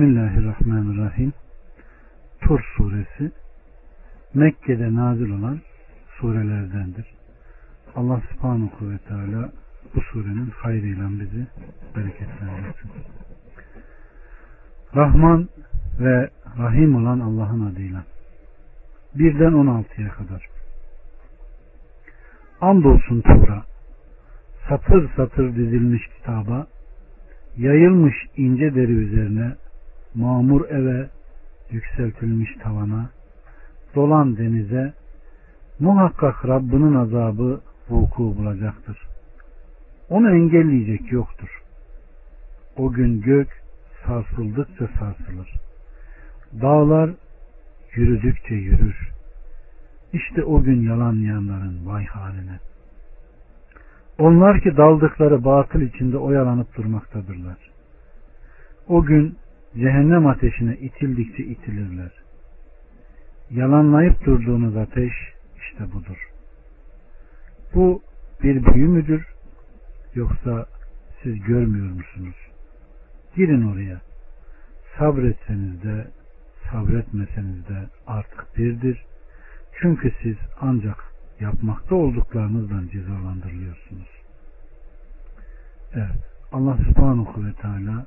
Bismillahirrahmanirrahim. Tur suresi Mekke'de nazil olan surelerdendir. Allah subhanahu ve teala bu surenin hayrıyla bizi bereketlendirsin. Rahman ve Rahim olan Allah'ın adıyla. Birden 16'ya kadar. Andolsun Tura, satır satır dizilmiş kitaba, yayılmış ince deri üzerine, mamur eve, yükseltilmiş tavana, dolan denize, muhakkak Rabbinin azabı vuku bulacaktır. Onu engelleyecek yoktur. O gün gök sarsıldıkça sarsılır. Dağlar yürüdükçe yürür. İşte o gün yalanlayanların vay haline. Onlar ki daldıkları batıl içinde oyalanıp durmaktadırlar. O gün cehennem ateşine itildikçe itilirler. Yalanlayıp durduğunuz ateş işte budur. Bu bir büyü müdür yoksa siz görmüyor musunuz? Girin oraya. Sabretseniz de sabretmeseniz de artık birdir. Çünkü siz ancak yapmakta olduklarınızdan cezalandırılıyorsunuz. Evet. Allah subhanahu ve teala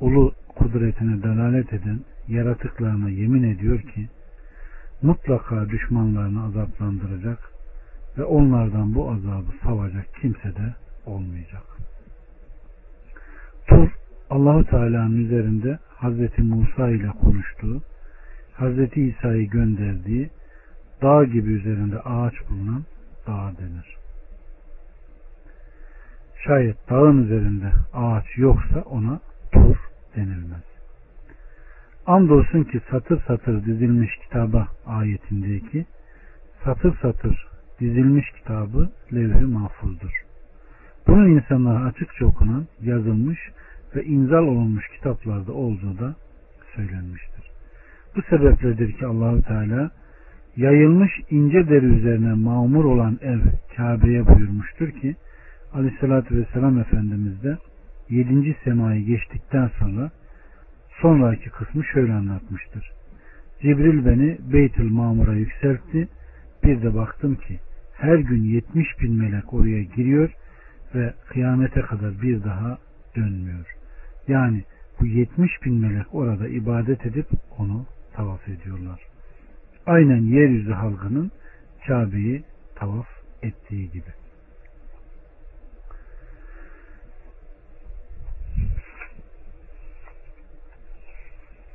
ulu kudretine delalet eden yaratıklarına yemin ediyor ki mutlaka düşmanlarını azaplandıracak ve onlardan bu azabı savacak kimse de olmayacak. Tur Allahu Teala'nın üzerinde Hazreti Musa ile konuştuğu, Hazreti İsa'yı gönderdiği dağ gibi üzerinde ağaç bulunan dağ denir. Şayet dağın üzerinde ağaç yoksa ona tur denilmez. Andolsun ki satır satır dizilmiş kitaba ayetindeki satır satır dizilmiş kitabı levh-i mahfuzdur. Bunun insanlara açıkça okunan, yazılmış ve inzal olunmuş kitaplarda olduğu da söylenmiştir. Bu sebepledir ki Allahu Teala yayılmış ince deri üzerine mamur olan ev Kabe'ye buyurmuştur ki Aleyhisselatü Vesselam Efendimiz de 7. semayı geçtikten sonra sonraki kısmı şöyle anlatmıştır. Cibril beni Beytül Mamur'a yükseltti. Bir de baktım ki her gün 70 bin melek oraya giriyor ve kıyamete kadar bir daha dönmüyor. Yani bu 70 bin melek orada ibadet edip onu tavaf ediyorlar. Aynen yeryüzü halkının Kabe'yi tavaf ettiği gibi.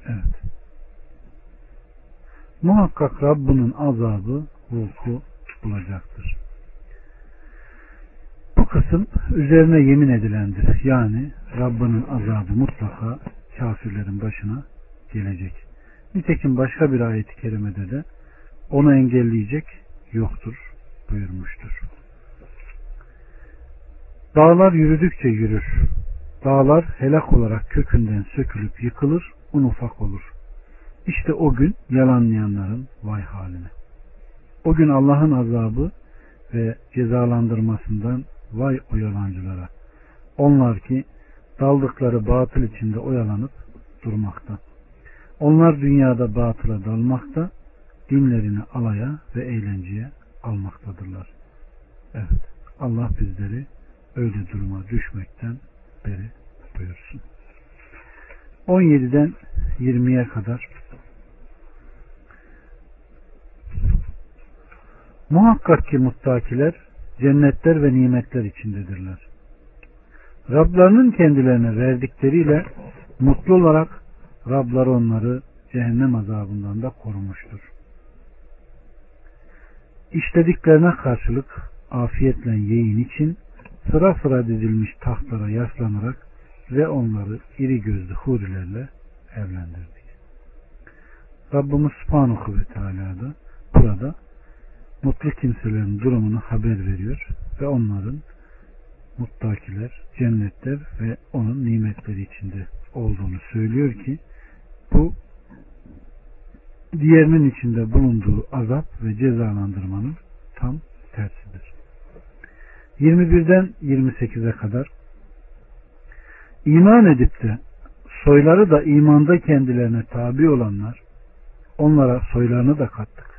Evet. Muhakkak Rabbinin azabı vuku bulacaktır. Bu kısım üzerine yemin edilendir. Yani Rabbinin azabı mutlaka kafirlerin başına gelecek. Nitekim başka bir ayet-i kerimede de onu engelleyecek yoktur buyurmuştur. Dağlar yürüdükçe yürür. Dağlar helak olarak kökünden sökülüp yıkılır, un ufak olur. İşte o gün yalanlayanların vay haline. O gün Allah'ın azabı ve cezalandırmasından vay o yalancılara. Onlar ki daldıkları batıl içinde oyalanıp durmakta. Onlar dünyada batıla dalmakta, dinlerini alaya ve eğlenceye almaktadırlar. Evet, Allah bizleri öyle duruma düşmekten beri buyursun. 17'den 20'ye kadar Muhakkak ki muttakiler cennetler ve nimetler içindedirler. Rablarının kendilerine verdikleriyle mutlu olarak Rablar onları cehennem azabından da korumuştur. İşlediklerine karşılık afiyetle yiyin için sıra sıra dizilmiş tahtlara yaslanarak ve onları iri gözlü hurilerle evlendirdik. Rabbimiz Subhanahu ve Teala da burada mutlu kimselerin durumunu haber veriyor ve onların muttakiler, cennetler ve onun nimetleri içinde olduğunu söylüyor ki bu diğerinin içinde bulunduğu azap ve cezalandırmanın tam tersidir. 21'den 28'e kadar iman edip de soyları da imanda kendilerine tabi olanlar, onlara soylarını da kattık.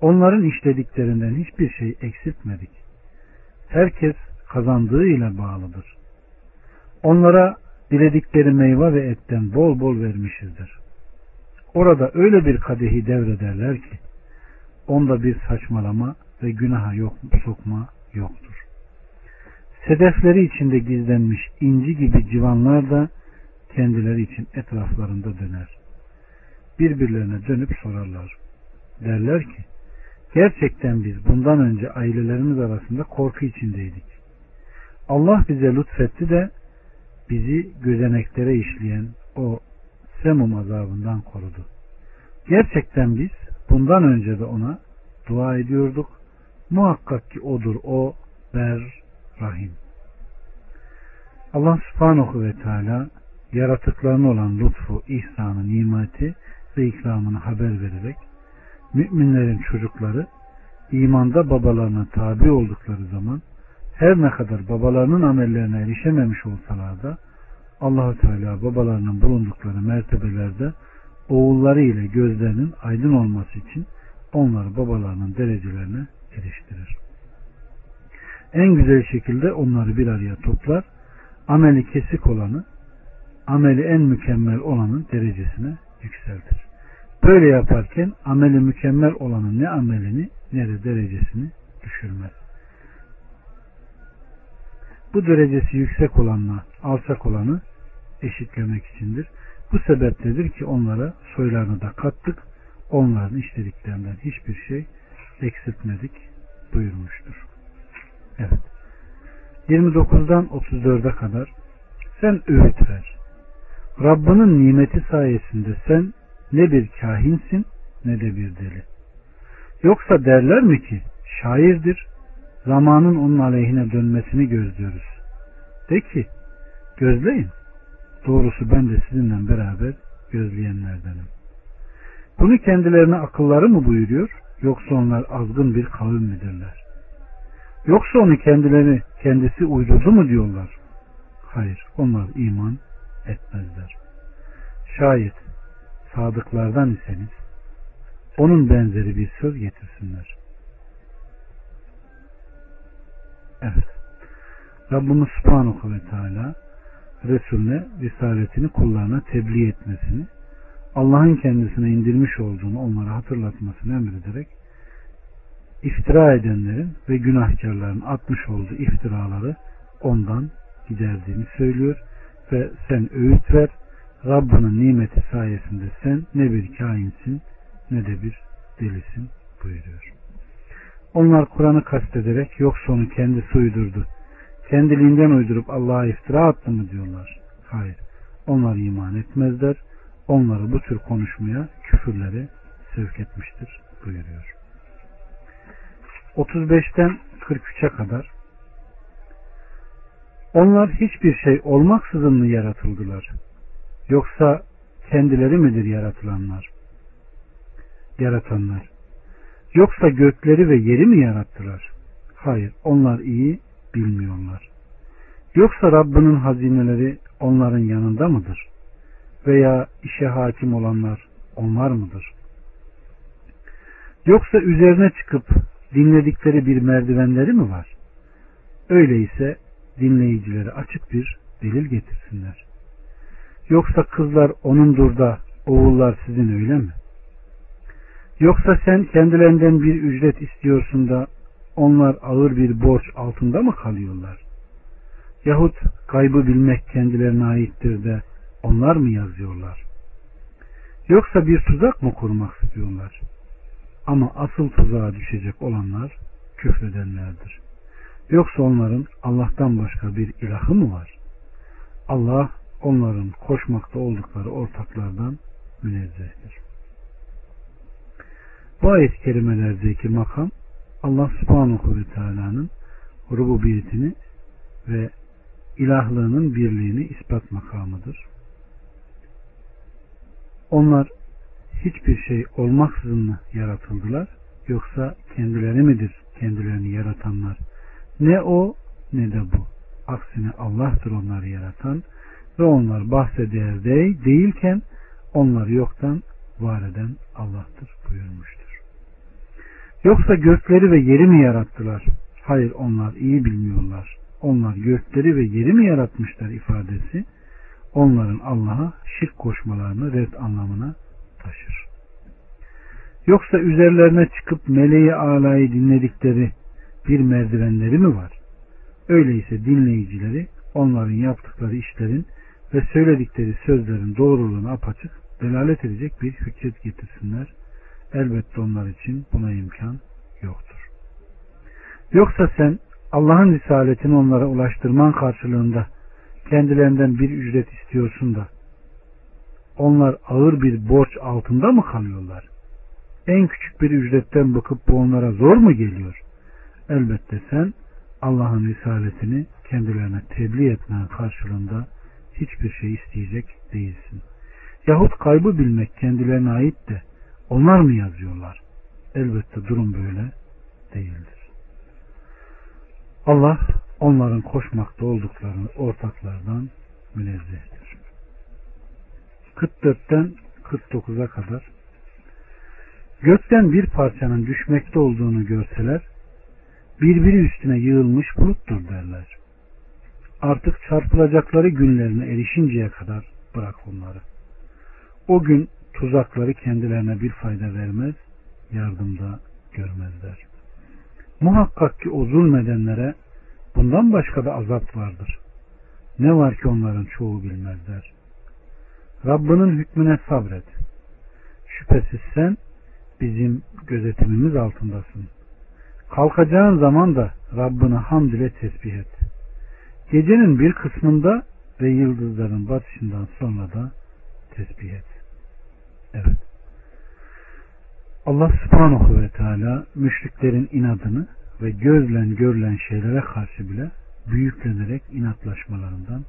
Onların işlediklerinden hiçbir şey eksiltmedik. Herkes kazandığı ile bağlıdır. Onlara diledikleri meyve ve etten bol bol vermişizdir. Orada öyle bir kadehi devrederler ki, onda bir saçmalama ve günaha yok, sokma yoktur. Sedefleri içinde gizlenmiş inci gibi civanlar da kendileri için etraflarında döner. Birbirlerine dönüp sorarlar. Derler ki, gerçekten biz bundan önce ailelerimiz arasında korku içindeydik. Allah bize lütfetti de bizi gözeneklere işleyen o Semum azabından korudu. Gerçekten biz bundan önce de ona dua ediyorduk. Muhakkak ki odur o ber rahim. Allah subhanahu ve teala yaratıklarına olan lütfu, ihsanı, nimeti ve ikramını haber vererek müminlerin çocukları imanda babalarına tabi oldukları zaman her ne kadar babalarının amellerine erişememiş olsalar da Allahu Teala babalarının bulundukları mertebelerde oğulları ile gözlerinin aydın olması için onları babalarının derecelerine eriştirir. En güzel şekilde onları bir araya toplar, ameli kesik olanı, ameli en mükemmel olanın derecesine yükseltir. Böyle yaparken ameli mükemmel olanın ne amelini ne de derecesini düşürmez. Bu derecesi yüksek olanla alçak olanı eşitlemek içindir. Bu sebeptedir ki onlara soylarını da kattık. Onların işlediklerinden hiçbir şey eksiltmedik buyurmuştur. Evet. 29'dan 34'e kadar sen öğüt ver. Rabbinin nimeti sayesinde sen ne bir kahinsin ne de bir deli. Yoksa derler mi ki şairdir, zamanın onun aleyhine dönmesini gözlüyoruz. De ki, gözleyin. Doğrusu ben de sizinle beraber gözleyenlerdenim. Bunu kendilerine akılları mı buyuruyor, yoksa onlar azgın bir kavim midirler? Yoksa onu kendileri kendisi uydurdu mu diyorlar? Hayır, onlar iman etmezler. Şayet sadıklardan iseniz onun benzeri bir söz getirsinler. Evet. Rabbimiz Subhanahu ve Teala Resulüne risaletini kullarına tebliğ etmesini, Allah'ın kendisine indirmiş olduğunu onlara hatırlatmasını emrederek iftira edenlerin ve günahkarların atmış olduğu iftiraları ondan giderdiğini söylüyor ve sen öğüt ver Rabbinin nimeti sayesinde sen ne bir kainsin ne de bir delisin buyuruyor. Onlar Kur'an'ı kastederek yoksa onu kendisi uydurdu. Kendiliğinden uydurup Allah'a iftira attı mı diyorlar. Hayır. Onlar iman etmezler. Onları bu tür konuşmaya, küfürleri sevk etmiştir buyuruyor. 35'ten 43'e kadar onlar hiçbir şey olmaksızın mı yaratıldılar? Yoksa kendileri midir yaratılanlar? Yaratanlar. Yoksa gökleri ve yeri mi yarattılar? Hayır, onlar iyi bilmiyorlar. Yoksa Rabbinin hazineleri onların yanında mıdır? Veya işe hakim olanlar onlar mıdır? Yoksa üzerine çıkıp dinledikleri bir merdivenleri mi var? Öyleyse dinleyicileri açık bir delil getirsinler. Yoksa kızlar onundur da oğullar sizin öyle mi? Yoksa sen kendilerinden bir ücret istiyorsun da onlar ağır bir borç altında mı kalıyorlar? Yahut kaybı bilmek kendilerine aittir de onlar mı yazıyorlar? Yoksa bir tuzak mı kurmak istiyorlar? Ama asıl tuzağa düşecek olanlar küfredenlerdir. Yoksa onların Allah'tan başka bir ilahı mı var? Allah onların koşmakta oldukları ortaklardan münezzehtir. Bu ayet-i kerimelerdeki makam Allah subhanahu ve teala'nın rububiyetini ve ilahlığının birliğini ispat makamıdır. Onlar hiçbir şey olmaksızın mı yaratıldılar yoksa kendileri midir kendilerini yaratanlar? Ne o ne de bu. Aksine Allah'tır onları yaratan ve onlar bahse değer değil, değilken onları yoktan var eden Allah'tır buyurmuştur. Yoksa gökleri ve yeri mi yarattılar? Hayır onlar iyi bilmiyorlar. Onlar gökleri ve yeri mi yaratmışlar ifadesi onların Allah'a şirk koşmalarını red anlamına taşır. Yoksa üzerlerine çıkıp meleği alayı dinledikleri bir merdivenleri mi var? Öyleyse dinleyicileri onların yaptıkları işlerin ve söyledikleri sözlerin doğruluğunu apaçık delalet edecek bir hüccet getirsinler. Elbette onlar için buna imkan yoktur. Yoksa sen Allah'ın risaletini onlara ulaştırman karşılığında kendilerinden bir ücret istiyorsun da onlar ağır bir borç altında mı kalıyorlar? En küçük bir ücretten bakıp bu onlara zor mu geliyor? Elbette sen Allah'ın risaletini kendilerine tebliğ etmen karşılığında hiçbir şey isteyecek değilsin. Yahut kaybı bilmek kendilerine ait de onlar mı yazıyorlar? Elbette durum böyle değildir. Allah onların koşmakta olduklarını ortaklardan münezzehtir. 44'ten 49'a kadar Gökten bir parçanın düşmekte olduğunu görseler birbiri üstüne yığılmış buluttur derler. Artık çarpılacakları günlerine erişinceye kadar bırak onları. O gün tuzakları kendilerine bir fayda vermez, yardımda görmezler. Muhakkak ki o zulmedenlere bundan başka da azap vardır. Ne var ki onların çoğu bilmezler. Rabbinin hükmüne sabret. Şüphesiz sen bizim gözetimimiz altındasın. Kalkacağın zaman da Rabbini hamd ile tesbih et. Gecenin bir kısmında ve yıldızların batışından sonra da tesbih et. Evet. Allah subhanahu ve teala müşriklerin inadını ve gözlen görülen şeylere karşı bile büyüklenerek inatlaşmalarından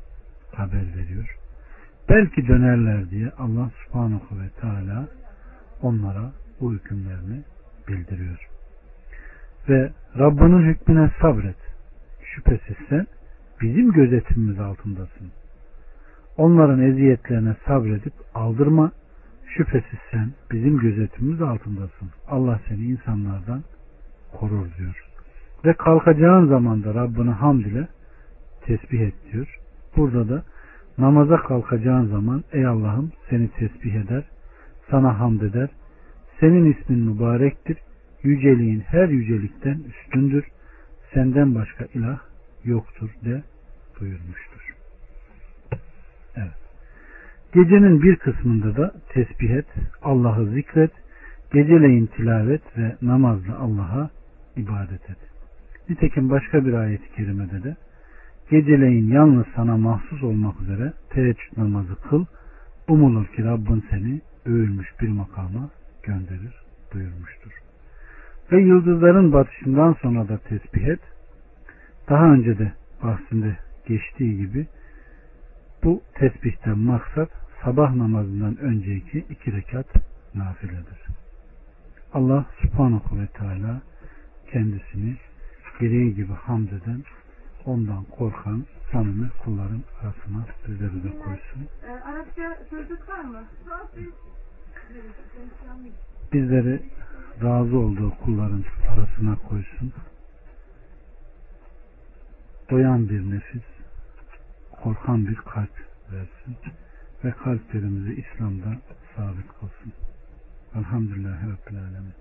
haber veriyor. Belki dönerler diye Allah subhanahu ve teala onlara bu hükümlerini bildiriyor. Ve Rabbinin hükmüne sabret. Şüphesiz sen bizim gözetimimiz altındasın. Onların eziyetlerine sabredip aldırma. Şüphesiz sen bizim gözetimimiz altındasın. Allah seni insanlardan korur diyor. Ve kalkacağın zaman da Rabbini hamd ile tesbih et diyor. Burada da namaza kalkacağın zaman ey Allah'ım seni tesbih eder, sana hamd eder, senin ismin mübarektir, yüceliğin her yücelikten üstündür, senden başka ilah yoktur de buyurmuştur. Evet. Gecenin bir kısmında da tesbih et, Allah'ı zikret, geceleyin tilavet ve namazla Allah'a ibadet et. Nitekim başka bir ayet-i kerimede de geceleyin yalnız sana mahsus olmak üzere teheccüd namazı kıl, umulur ki Rabbin seni övülmüş bir makama gönderir buyurmuştur. Ve yıldızların batışından sonra da tesbih et. Daha önce de bahsinde geçtiği gibi bu tesbihten maksat sabah namazından önceki iki rekat nafiledir. Allah subhanahu ve teala kendisini gereği gibi hamd eden, ondan korkan samimi kulların arasına bizleri de koysun. Arapça sözlük var mı? Bizleri razı olduğu kulların arasına koysun. Doyan bir nefis, korkan bir kalp versin ve kalplerimizi İslam'da sabit kılsın. Elhamdülillahi Rabbil Alemin.